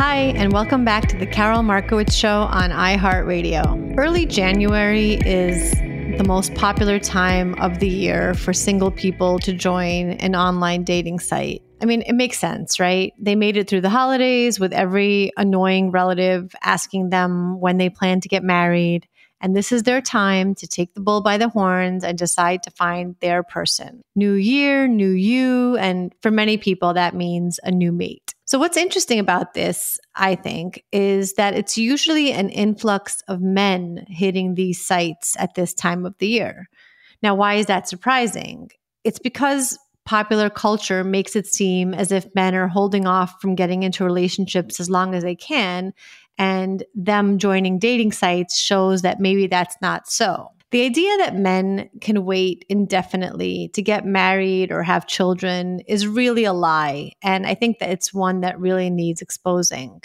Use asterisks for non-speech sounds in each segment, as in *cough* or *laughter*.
Hi, and welcome back to the Karol Markowicz Show on iHeartRadio. Early January is the most popular time of the year for single people to join an online dating site. I mean, it makes sense, right? They made it through the holidays with every annoying relative asking them when they plan to get married. And this is their time to take the bull by the horns and decide to find their person. New year, new you. And for many people, that means a new mate. So, what's interesting about this, I think, is that it's usually an influx of men hitting these sites at this time of the year. Now, why is that surprising? It's because popular culture makes it seem as if men are holding off from getting into relationships as long as they can, and them joining dating sites shows that maybe that's not so. The idea that men can wait indefinitely to get married or have children is really a lie. And I think that it's one that really needs exposing.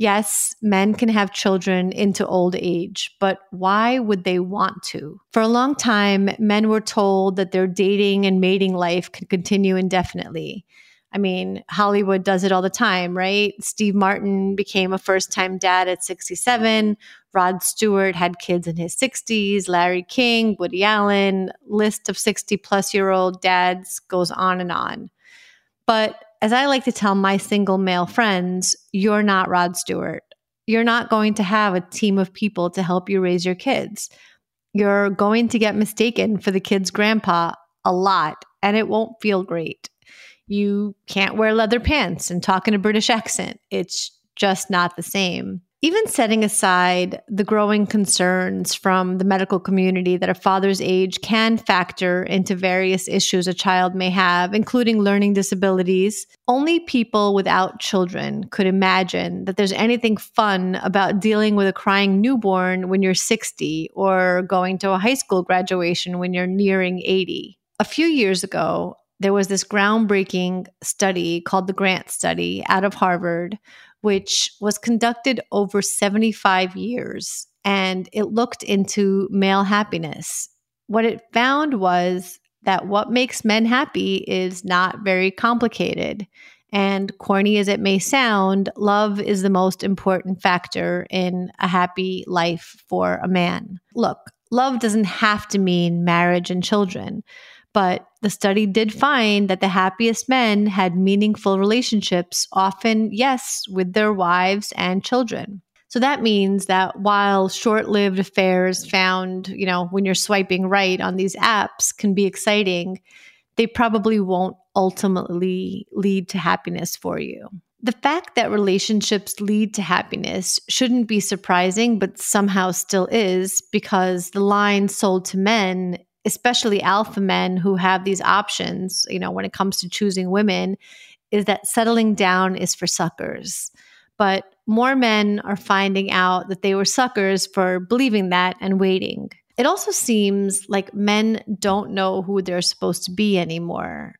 Yes, men can have children into old age, but why would they want to? For a long time, men were told that their dating and mating life could continue indefinitely. I mean, Hollywood does it all the time, right? Steve Martin became a first time dad at 67. Rod Stewart had kids in his 60s. Larry King, Woody Allen, list of 60 plus year old dads goes on and on. But as I like to tell my single male friends, you're not Rod Stewart. You're not going to have a team of people to help you raise your kids. You're going to get mistaken for the kid's grandpa a lot, and it won't feel great you can't wear leather pants and talk in a British accent. It's just not the same. Even setting aside the growing concerns from the medical community that a father's age can factor into various issues a child may have, including learning disabilities, only people without children could imagine that there's anything fun about dealing with a crying newborn when you're 60 or going to a high school graduation when you're nearing 80. A few years ago, there was this groundbreaking study called the Grant Study out of Harvard, which was conducted over 75 years. And it looked into male happiness. What it found was that what makes men happy is not very complicated. And corny as it may sound, love is the most important factor in a happy life for a man. Look, love doesn't have to mean marriage and children. But the study did find that the happiest men had meaningful relationships, often, yes, with their wives and children. So that means that while short lived affairs found, you know, when you're swiping right on these apps can be exciting, they probably won't ultimately lead to happiness for you. The fact that relationships lead to happiness shouldn't be surprising, but somehow still is because the line sold to men especially alpha men who have these options, you know, when it comes to choosing women, is that settling down is for suckers. But more men are finding out that they were suckers for believing that and waiting. It also seems like men don't know who they're supposed to be anymore.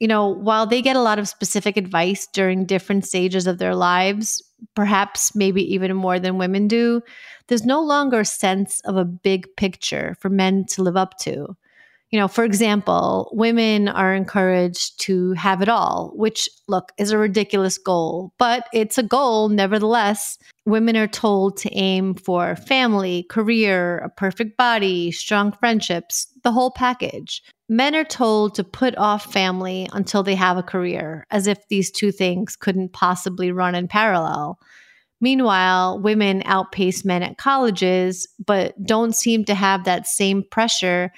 You know, while they get a lot of specific advice during different stages of their lives, perhaps maybe even more than women do, there's no longer a sense of a big picture for men to live up to. You know, for example, women are encouraged to have it all, which, look, is a ridiculous goal, but it's a goal nevertheless. Women are told to aim for family, career, a perfect body, strong friendships, the whole package. Men are told to put off family until they have a career, as if these two things couldn't possibly run in parallel. Meanwhile, women outpace men at colleges, but don't seem to have that same pressure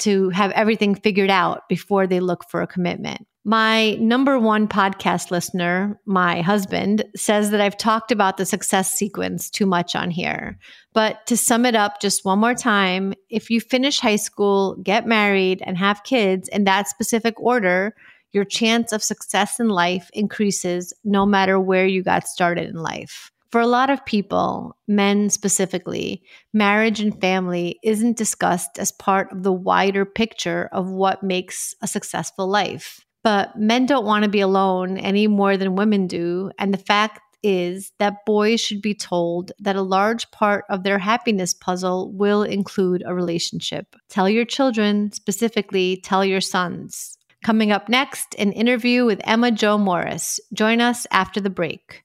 to have everything figured out before they look for a commitment. My number one podcast listener, my husband, says that I've talked about the success sequence too much on here. But to sum it up just one more time, if you finish high school, get married, and have kids in that specific order, your chance of success in life increases no matter where you got started in life. For a lot of people, men specifically, marriage and family isn't discussed as part of the wider picture of what makes a successful life. But men don't want to be alone any more than women do. And the fact is that boys should be told that a large part of their happiness puzzle will include a relationship. Tell your children, specifically, tell your sons. Coming up next, an interview with Emma Jo Morris. Join us after the break.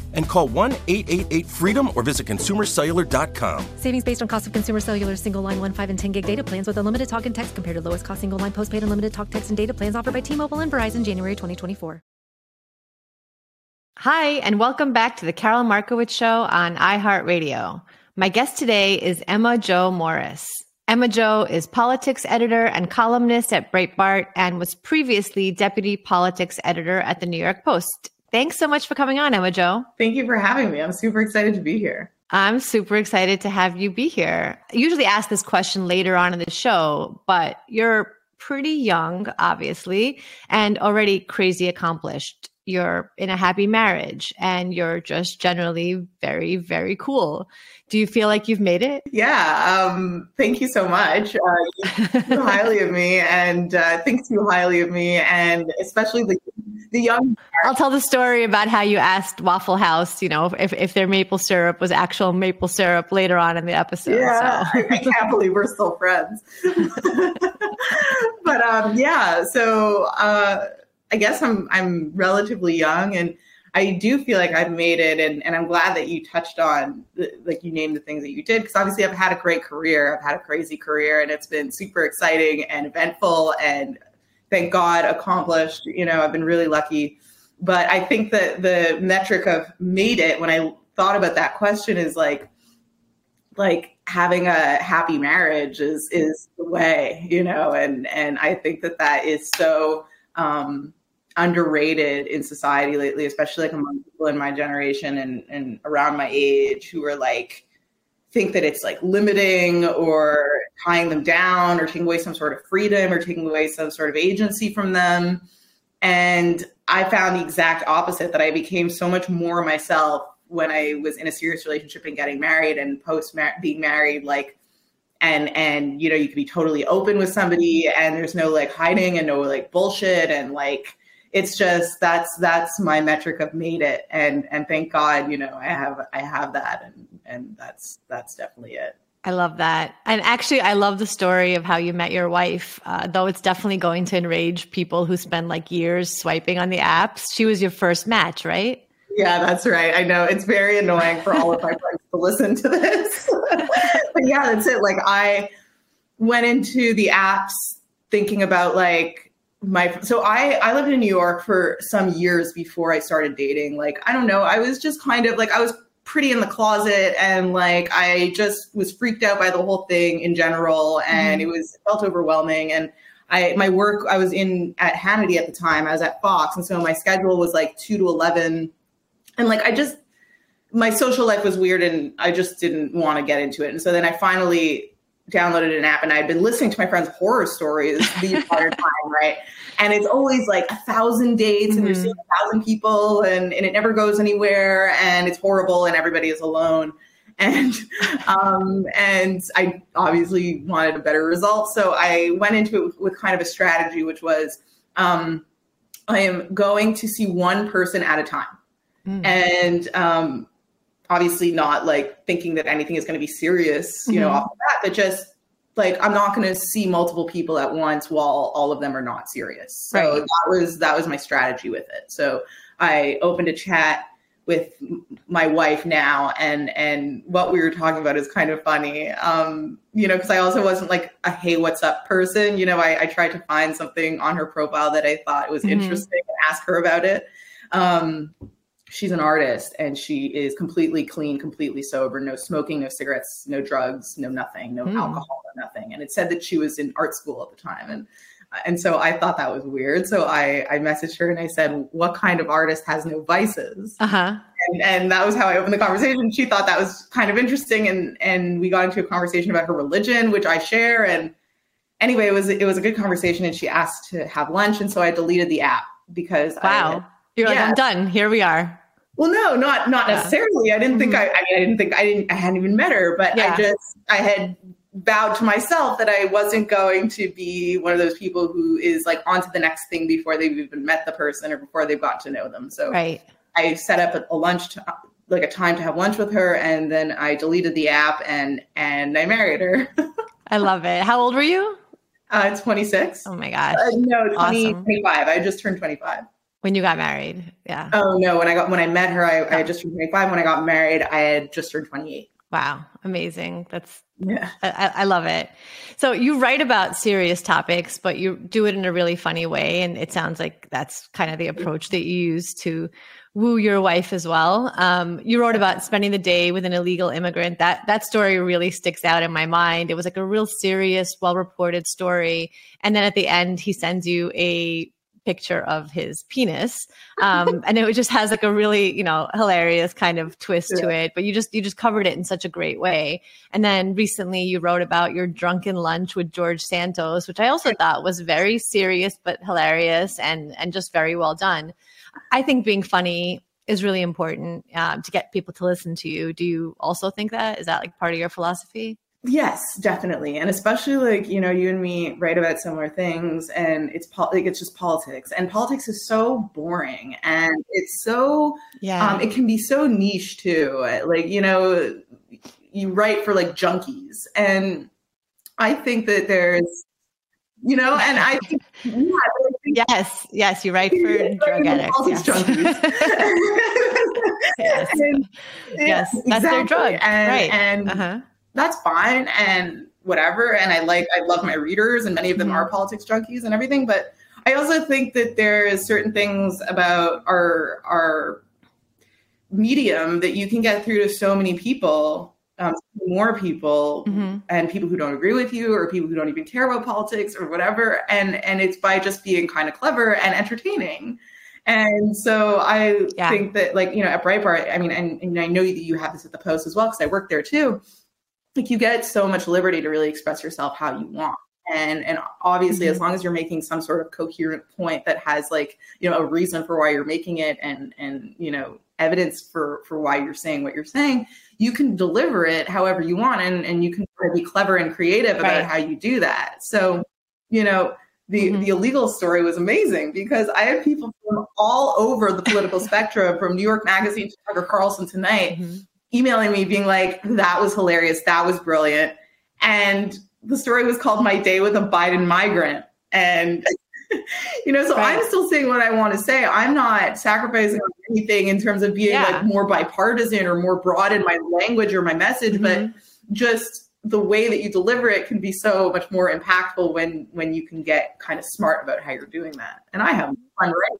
And call 1 888 freedom or visit consumercellular.com. Savings based on cost of consumer cellular single line 1, 5, and 10 gig data plans with unlimited talk and text compared to lowest cost single line postpaid unlimited talk, text, and data plans offered by T Mobile and Verizon January 2024. Hi, and welcome back to the Karol Markowicz Show on iHeartRadio. My guest today is Emma Jo Morris. Emma Jo is politics editor and columnist at Breitbart and was previously deputy politics editor at the New York Post. Thanks so much for coming on, Emma Jo. Thank you for having me. I'm super excited to be here. I'm super excited to have you be here. I usually ask this question later on in the show, but you're pretty young, obviously, and already crazy accomplished. You're in a happy marriage and you're just generally very, very cool. Do you feel like you've made it? Yeah. Um, thank you so much. Uh, you *laughs* highly of me and uh, think too highly of me, and especially the the young. I'll tell the story about how you asked Waffle House, you know, if, if their maple syrup was actual maple syrup later on in the episode. Yeah, so. *laughs* I can't believe we're still friends. *laughs* but um, yeah, so uh, I guess I'm I'm relatively young and I do feel like I've made it, and, and I'm glad that you touched on, the, like you named the things that you did, because obviously I've had a great career. I've had a crazy career, and it's been super exciting and eventful, and thank God accomplished. You know, I've been really lucky. But I think that the metric of made it, when I thought about that question, is like, like having a happy marriage is is the way you know and and i think that that is so um underrated in society lately especially like among people in my generation and and around my age who are like think that it's like limiting or tying them down or taking away some sort of freedom or taking away some sort of agency from them. And i found the exact opposite that i became so much more myself when I was in a serious relationship and getting married and post being married, like, and and you know you could be totally open with somebody and there's no like hiding and no like bullshit and like it's just that's that's my metric of made it. And and thank God you know I have I have that and and that's that's definitely it. I love that. And actually, I love the story of how you met your wife, uh, though it's definitely going to enrage people who spend like years swiping on the apps. She was your first match, right? Yeah, that's right. I know it's very annoying for all of my friends to listen to this. *laughs* but yeah, that's it. Like I went into the apps thinking about like my so I I lived in New York for some years before I started dating. Like I don't know, I was just kind of like I was pretty in the closet and like I just was freaked out by the whole thing in general and mm-hmm. it was it felt overwhelming and I my work I was in at Hannity at the time. I was at Fox and so my schedule was like 2 to 11 and like I just my social life was weird and I just didn't want to get into it. And so then I finally downloaded an app and I'd been listening to my friends' horror stories the *laughs* entire time, right? And it's always like a thousand dates mm-hmm. and you're seeing a thousand people and, and it never goes anywhere and it's horrible and everybody is alone. *laughs* And um, and I obviously wanted a better result. So I went into it with, with kind of a strategy, which was um, I am going to see one person at a time. Mm. And um, obviously not like thinking that anything is going to be serious, you mm-hmm. know, off the bat, but just like I'm not going to see multiple people at once while all of them are not serious. So right. that was that was my strategy with it. So I opened a chat with my wife now and and what we were talking about is kind of funny um you know because i also wasn't like a hey what's up person you know I, I tried to find something on her profile that i thought was mm-hmm. interesting and ask her about it um she's an artist and she is completely clean, completely sober, no smoking, no cigarettes, no drugs, no nothing, no mm. alcohol, no nothing. And it said that she was in art school at the time. And and so I thought that was weird. So I, I messaged her and I said, What kind of artist has no vices? Uh-huh. And, and that was how I opened the conversation. She thought that was kind of interesting. And, and we got into a conversation about her religion, which I share. And anyway, it was, it was a good conversation. And she asked to have lunch. And so I deleted the app because wow. I, You're yeah. like, I'm done. Here we are. Well, no, not not yeah. necessarily. I didn't think mm-hmm. I, I, mean, I didn't think I didn't I hadn't even met her, but yeah. I just I had vowed to myself that I wasn't going to be one of those people who is like on to the next thing before they've even met the person or before they've got to know them. So right. I set up a lunch to, like a time to have lunch with her and then I deleted the app and and I married her. *laughs* I love it. How old were you? Uh, 26. Oh my gosh. Uh, no, 20, awesome. 25. I just turned 25. When you got married, yeah. Oh no, when I got when I met her, I, I had just turned twenty five. When I got married, I had just turned twenty eight. Wow, amazing! That's yeah, I, I, love it. So you write about serious topics, but you do it in a really funny way, and it sounds like that's kind of the approach that you use to woo your wife as well. Um, you wrote about spending the day with an illegal immigrant. That that story really sticks out in my mind. It was like a real serious, well reported story, and then at the end, he sends you a picture of his penis um, and it just has like a really you know hilarious kind of twist yeah. to it but you just you just covered it in such a great way. And then recently you wrote about your drunken lunch with george santos which i also thought was very serious but hilarious and and just very well done. I think being funny is really important um, to get people to listen to you. Do you also think that? Is that like part of your philosophy Yes, definitely, and especially like you know, you and me write about similar things, and it's po- like it's just politics, and politics is so boring, and it's so yeah, um, it can be so niche too. Like you know, you write for like junkies, and I think that there's you know, and I *laughs* think, yeah, I think yes, yes, you write for *laughs* drug addicts, yes. *laughs* yes, and, yes, that's exactly. their drug, and, right? And uh-huh that's fine and whatever. And I like, I love my readers, and many of them mm-hmm. are politics junkies and everything. But I also think that there is certain things about our our medium that you can get through to so many people um, more people mm-hmm. and people who don't agree with you or people who don't even care about politics or whatever and and it's by just being kind of clever and entertaining and so i yeah. think that like you know at breitbart i mean and, and i know that you have this at the post as well because i work there too like you get so much liberty to really express yourself how you want and and obviously mm-hmm. as long as you're making some sort of coherent point that has like you know a reason for why you're making it and and you know evidence for for why you're saying what you're saying you can deliver it however you want and and you can be clever and creative about right. how you do that so you know the mm-hmm. the illegal story was amazing because i had people from all over the political *laughs* spectrum from new york magazine to tucker carlson tonight mm-hmm. Emailing me being like that was hilarious that was brilliant and the story was called my day with a biden migrant and *laughs* you know, so right. I'm still saying what I want to say. I'm not sacrificing anything in terms of being yeah. like more bipartisan or more broad in my language or my message, mm-hmm. but just the way that you deliver it can be so much more impactful when when you can get kind of smart about how you're doing that. And I have fun right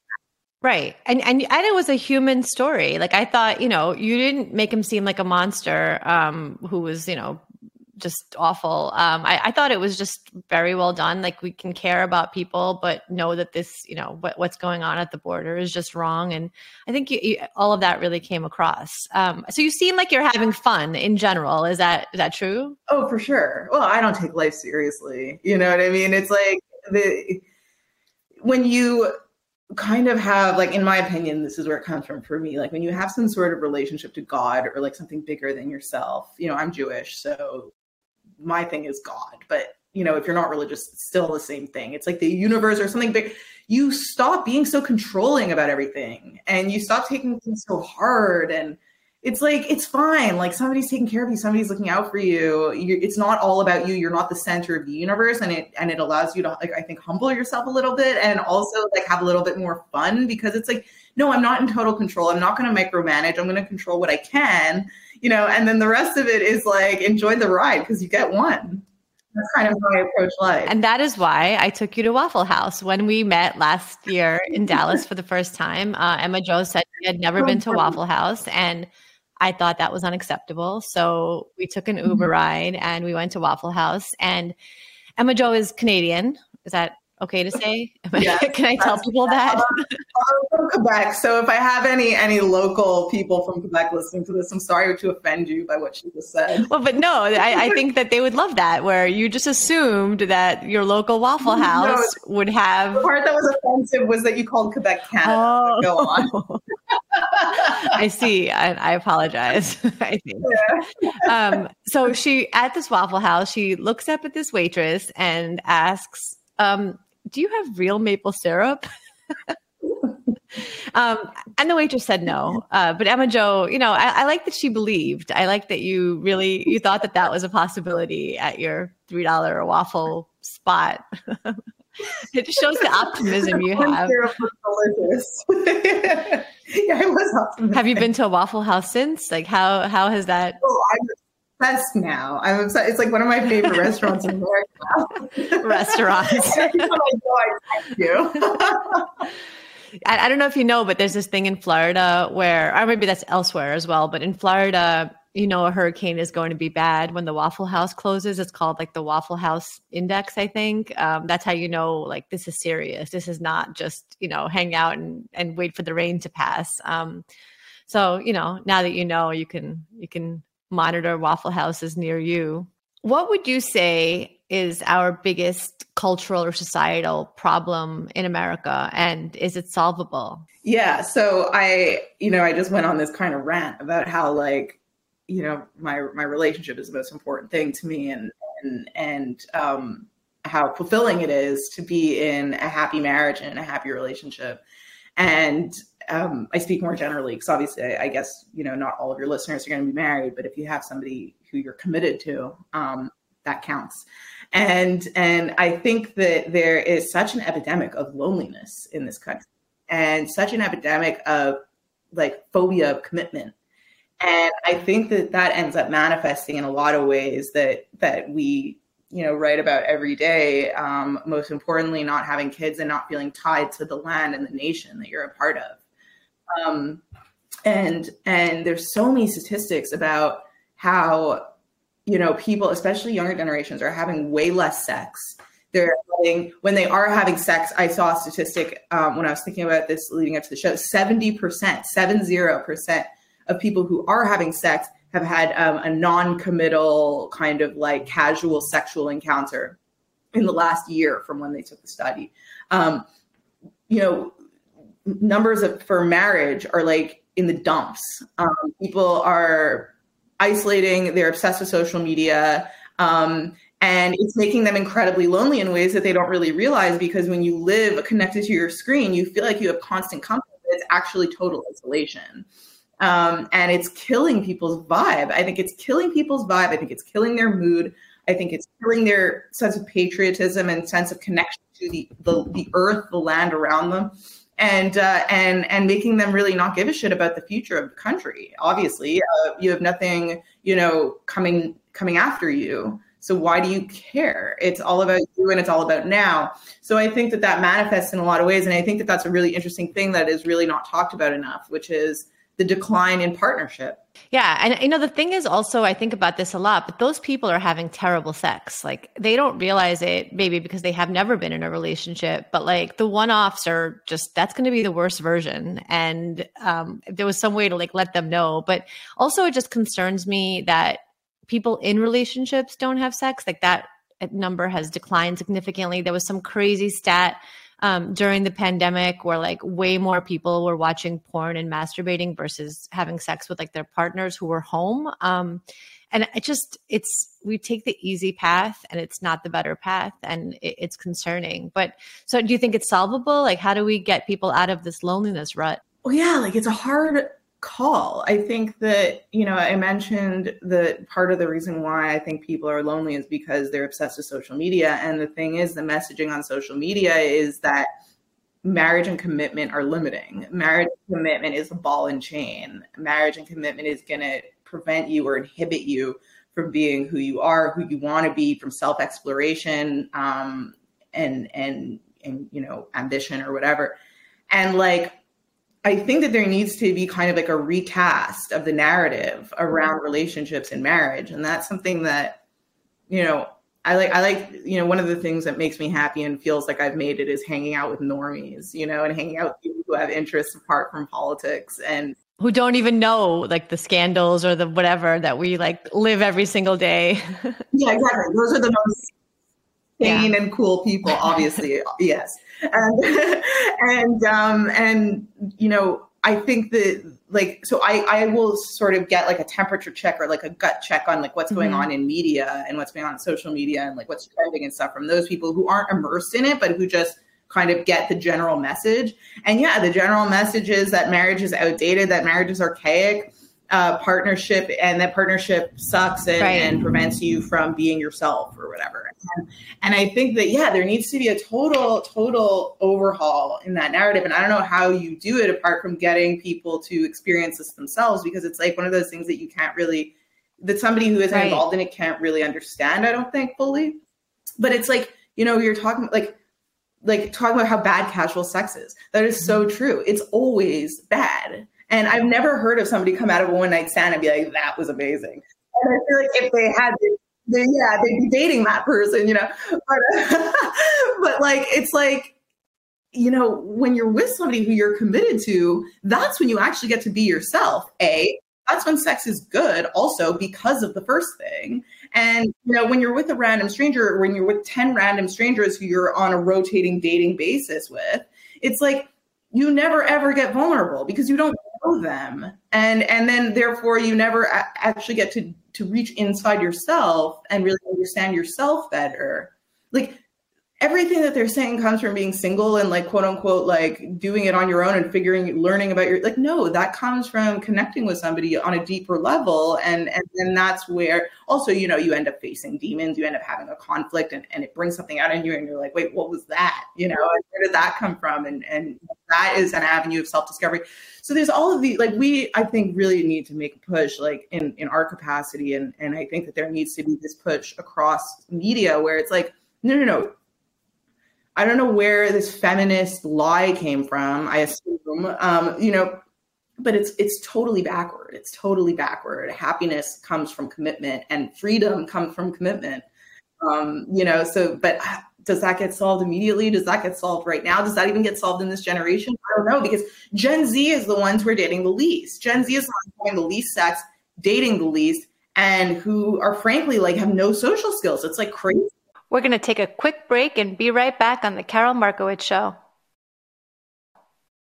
Right. And, and and it was a human story. Like I thought, you know, you didn't make him seem like a monster um who was, you know, just awful. Um, I, I, thought it was just very well done. Like we can care about people, but know that this, you know, what, what's going on at the border is just wrong. And I think you, you, all of that really came across. Um, so you seem like you're having fun in general. Is that is that true? Oh, for sure. Well, I don't take life seriously. You know what I mean? It's like the when you kind of have like in my opinion this is where it comes from for me like when you have some sort of relationship to god or like something bigger than yourself you know i'm jewish so my thing is God. But you know, if you're not religious, it's still the same thing. It's like the universe or something big. You stop being so controlling about everything and you stop taking things so hard. And it's like, it's fine. Like somebody's taking care of you, somebody's looking out for you. You're, it's not all about you. You're not the center of the universe. And it, and it allows you to, like, I think, humble yourself a little bit and also like have a little bit more fun because it's like, no, I'm not in total control. I'm not going to micromanage. I'm going to control what I can you know, and then the rest of it is like enjoy the ride because you get one. That's kind of how I approach life. And that is why I took you to Waffle House when we met last year in Dallas for the first time. Uh, Emma Jo said she had never been to Waffle House, and I thought that was unacceptable. So we took an Uber mm-hmm. ride and we went to Waffle House. And Emma Jo is Canadian. Is that okay to say? *laughs* Yeah, Can I tell people that? I'm from Quebec, so if I have any any local people from Quebec listening to this, I'm sorry to offend you by what she just said. Well, but no, I, I think that they would love that, where you just assumed that your local Waffle House no, would have. The part that was offensive was that you called Quebec Canada. Oh. Go on. *laughs* I see. I, I apologize. *laughs* I think. Yeah. um, so she at this Waffle House, she looks up at this waitress and asks, um, do you have real maple syrup? *laughs* um, and the waitress said no. Uh, but Emma Jo, you know, I, I, like that she believed. I like that you really you thought that that was a possibility at your three dollar waffle spot. *laughs* it just shows the optimism you have. *laughs* yeah, it was optimistic. Have you been to a Waffle House since? Like, how how has that? Oh, I'm obsessed now. I'm obsessed. It's like one of my favorite restaurants in America. *laughs* Restaurants. *laughs* I go, I thank you. *laughs* I, I don't know if you know, but there's this thing in Florida where, or maybe that's elsewhere as well, but in Florida, you know, a hurricane is going to be bad when the Waffle House closes. It's called like the Waffle House Index, I think. Um, that's how you know, like, this is serious. This is not just, you know, hang out and, and wait for the rain to pass. Um, so, you know, now that you know, you can, you can monitor Waffle Houses near you. What would you say is our biggest cultural or societal problem in America and is it solvable? Yeah, so I, you know, I just went on this kind of rant about how like, you know, my my relationship is the most important thing to me and and and um how fulfilling it is to be in a happy marriage and a happy relationship. And um, I speak more generally because obviously, I, I, guess you know not all of your listeners are going to be married, but if you have somebody who you're committed to, um, that counts. And and I think that there is such an epidemic of loneliness in this country, and such an epidemic of like phobia of commitment. And I think that that ends up manifesting in a lot of ways that that we you know write about every day. Um, most importantly, not having kids and not feeling tied to the land and the nation that you're a part of. Um, and and there's so many statistics about how you know, people, especially younger generations, are having way less sex. They're having, when they are having sex, I saw a statistic um, when I was thinking about this leading up to the show 70%, 70% of people who are having sex have had um, a non committal kind of like casual sexual encounter in the last year from when they took the study. Um, you know, numbers of, for marriage are like in the dumps. Um, people are isolating, they're obsessed with social media. Um, and it's making them incredibly lonely in ways that they don't really realize because when you live connected to your screen, you feel like you have constant company. It's actually total isolation. Um, and it's killing people's vibe. I think it's killing people's vibe. I think it's killing their mood. I think it's killing their sense of patriotism and sense of connection to the the, the earth, the land around them, and uh, and and making them really not give a shit about the future of the country. Obviously, uh, you have nothing, you know, coming coming after you. So why do you care? It's all about you and it's all about now. So I think that that manifests in a lot of ways, and I think that that's a really interesting thing that is really not talked about enough, which is the decline in partnership. Yeah. And you know, the thing is also, I think about this a lot, but those people are having terrible sex. Like they don't realize it maybe because they have never been in a relationship, but like the one offs are just, that's going to be the worst version. And um, there was some way to like let them know, but also it just concerns me that people in relationships don't have sex. Like that number has declined significantly. There was some crazy stat um, during the pandemic where like way more people were watching porn and masturbating versus having sex with like their partners who were home. Um, and it just it's we take the easy path and it's not the better path and it, it's concerning. But so do you think it's solvable? Like how do we get people out of this loneliness rut? Well yeah like it's a hard call. I think that, you know, I mentioned that part of the reason why I think people are lonely is because they're obsessed with social media. And the thing is, the messaging on social media is that marriage and commitment are limiting. Marriage and commitment is a ball and chain. Marriage and commitment is going to prevent you or inhibit you from being who you are, who you want to be, from self exploration, um, and and and you know ambition or whatever. And like I think that there needs to be kind of like a recast of the narrative around mm-hmm. relationships and marriage. And that's something that, you know, I like, I like, you know, one of the things that makes me happy and feels like I've made it is hanging out with normies, you know, and hanging out with people who have interests apart from politics and who don't even know like the scandals or the whatever that we like live every single day. yeah, exactly. Those are the most *laughs* sane yeah. and cool people, obviously. *laughs* yes and *laughs* and um and you know i think that like so i i will sort of get like a temperature check or like a gut check on like what's going mm-hmm. on in media and what's going on in social media and like what's trending and stuff from those people who aren't immersed in it but who just kind of get the general message and yeah the general message is that marriage is outdated that marriage is archaic uh, partnership and that partnership sucks and, right. and, prevents you from being yourself or whatever. And, and, I think that, yeah, there needs to be a total, total overhaul in that narrative. And I don't know how you do it apart from getting people to experience this themselves because it's like one of those things that you can't really, that somebody who isn't right. involved in it can't really understand, I don't think fully. But it's like, you know, you're talking like, like talking about how bad casual sex is. That is so mm-hmm. true. It's always bad and I've never heard of somebody come out of a one night stand and be like, that was amazing. And I feel like if they had, yeah, they'd be dating that person, you know. But, *laughs* but like, it's like, you know, when you're with somebody who you're committed to, that's when you actually get to be yourself. A, that's when sex is good, also because of the first thing. And, you know, when you're with a random stranger, when you're with 10 random strangers who you're on a rotating dating basis with, it's like you never ever get vulnerable because you don't know them. And and then therefore you never actually get to to reach inside yourself and really understand yourself better. Like everything that they're saying comes from being single and like quote unquote like doing it on your own and figuring learning about your like no that comes from connecting with somebody on a deeper level. And and then that's where also you know you end up facing demons you end up having a conflict and, and it brings something out in you and you're like wait what was that? You know where did that come from? And and that is an avenue of self-discovery. So there's all of the like we i think really need to make a push like in in our capacity. And and i think that there needs to be this push across media where it's like no no no I don't know where this feminist lie came from. I assume, um, you know, but it's it's totally backward. It's totally backward. Happiness comes from commitment, and freedom comes from commitment. Um, you know, so but does that get solved immediately? Does that get solved right now? Does that even get solved in this generation? I don't know because Gen Z is the ones who are dating the least. Gen Z is having the least sex, dating the least, and who are frankly like have no social skills. It's like crazy. We're going to take a quick break and be right back on the Karol Markowicz Show.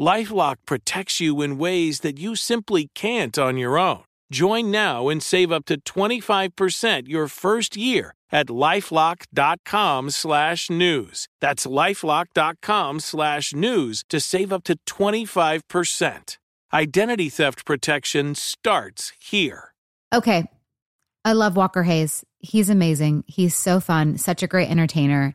Lifelock protects you in ways that you simply can't on your own. Join now and save up to 25% your first year at lifelock.com slash news. That's lifelock.com slash news to save up to 25%. Identity theft protection starts here. Okay. I love Walker Hayes. He's amazing. He's so fun, such a great entertainer.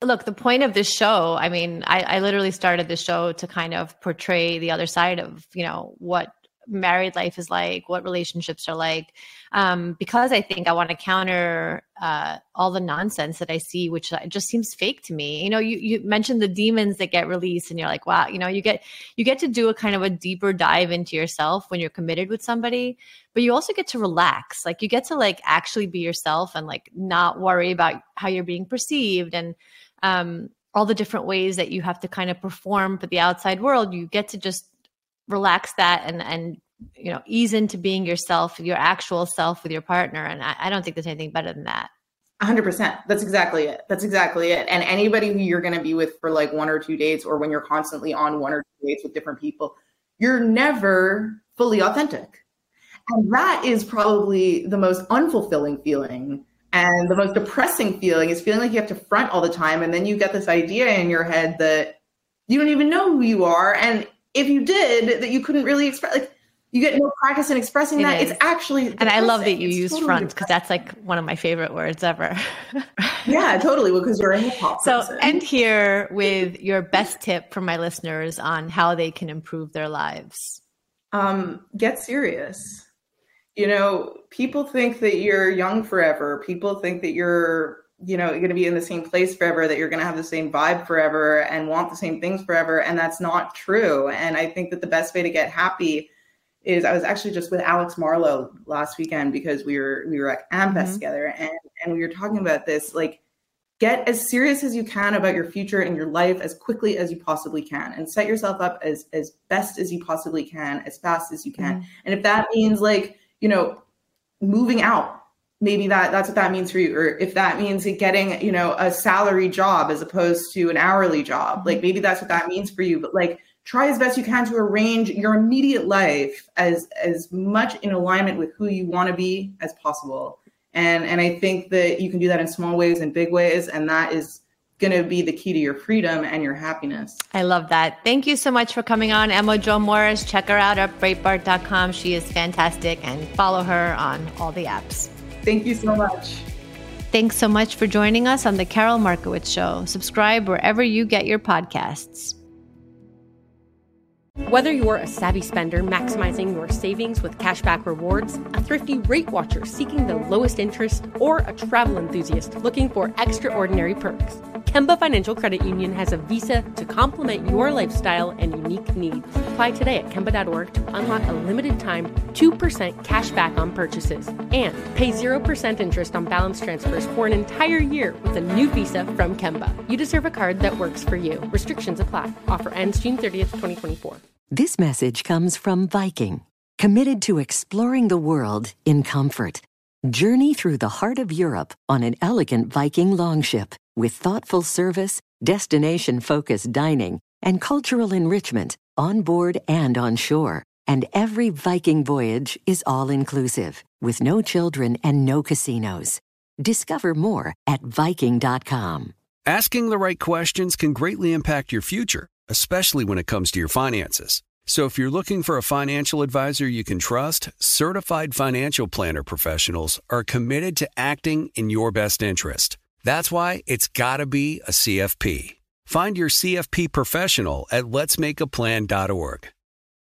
Look, the point of this show, I mean, I, I literally started this show to kind of portray the other side of, you know, what married life is like, what relationships are like, um, because I think I want to counter uh, all the nonsense that I see, which just seems fake to me. You know, you you mentioned the demons that get released, and you're like, wow, you know, you get you get to do a kind of a deeper dive into yourself when you're committed with somebody, but you also get to relax. Like you get to like actually be yourself and like not worry about how you're being perceived and um, all the different ways that you have to kind of perform for the outside world. You get to just relax that and and you know ease into being yourself, your actual self with your partner. And I, I don't think there's anything better than that. 100% that's exactly it that's exactly it and anybody who you're going to be with for like one or two dates or when you're constantly on one or two dates with different people you're never fully authentic and that is probably the most unfulfilling feeling and the most depressing feeling is feeling like you have to front all the time. And then you get this idea in your head that you don't even know who you are. And if you did, that you couldn't really express, like, you get no practice in expressing It that. is. It's actually, And I love that you It's use totally front because that's like one of my favorite words ever. *laughs* yeah, totally. Because you're a hip hop So person. end here with your best tip for my listeners on how they can improve their lives. um, get serious. You know, people think that you're young forever. People think that you're, you know, going to be in the same place forever, that you're going to have the same vibe forever and want the same things forever. And that's not true. And I think that the best way to get happy is I was actually just with Alex Marlow last weekend because we were we were at AmFest Mhm. together and and we were talking about this like get as serious as you can about your future and your life as quickly as you possibly can and set yourself up as as best as you possibly can as fast as you can mm-hmm. and if that means like you know moving out. Maybe that that's what that means for you. Or if that means getting you know a salary job as opposed to an hourly job. Mm-hmm. Like maybe that's what that means for you. But like try as best you can to arrange your immediate life as as much in alignment with who you want to be as possible. And and i think that you can do that in small ways and big ways and that is going to be the key to your freedom and your happiness. I love that. Thank you so much for coming on, Emma Jo Morris. Check her out at Breitbart.com. She is fantastic and follow her on all the apps. Thank you so much. Thanks so much for joining us on The Karol Markowicz Show. Subscribe wherever you get your podcasts. Whether you're a savvy spender maximizing your savings with cashback rewards, a thrifty rate watcher seeking the lowest interest, or a travel enthusiast looking for extraordinary perks, Kemba Financial Credit Union has a visa to complement your lifestyle and unique needs. Apply today at Kemba.org to unlock a limited time 2% cash back on purchases and pay 0% interest on balance transfers for an entire year with a new visa from Kemba. You deserve a card that works for you. Restrictions apply. Offer ends June 30th, 2024. This message comes from Viking, committed to exploring the world in comfort. Journey through the heart of Europe on an elegant Viking longship with thoughtful service, destination focused dining, and cultural enrichment on board and on shore. And every Viking voyage is all inclusive, with no children and no casinos. Discover more at Viking.com. Asking the right questions can greatly impact your future especially when it comes to your finances. So if you're looking for a financial advisor you can trust, certified financial planner professionals are committed to acting in your best interest. That's why it's got to be a CFP. Find your CFP professional at letsmakeaplan.org.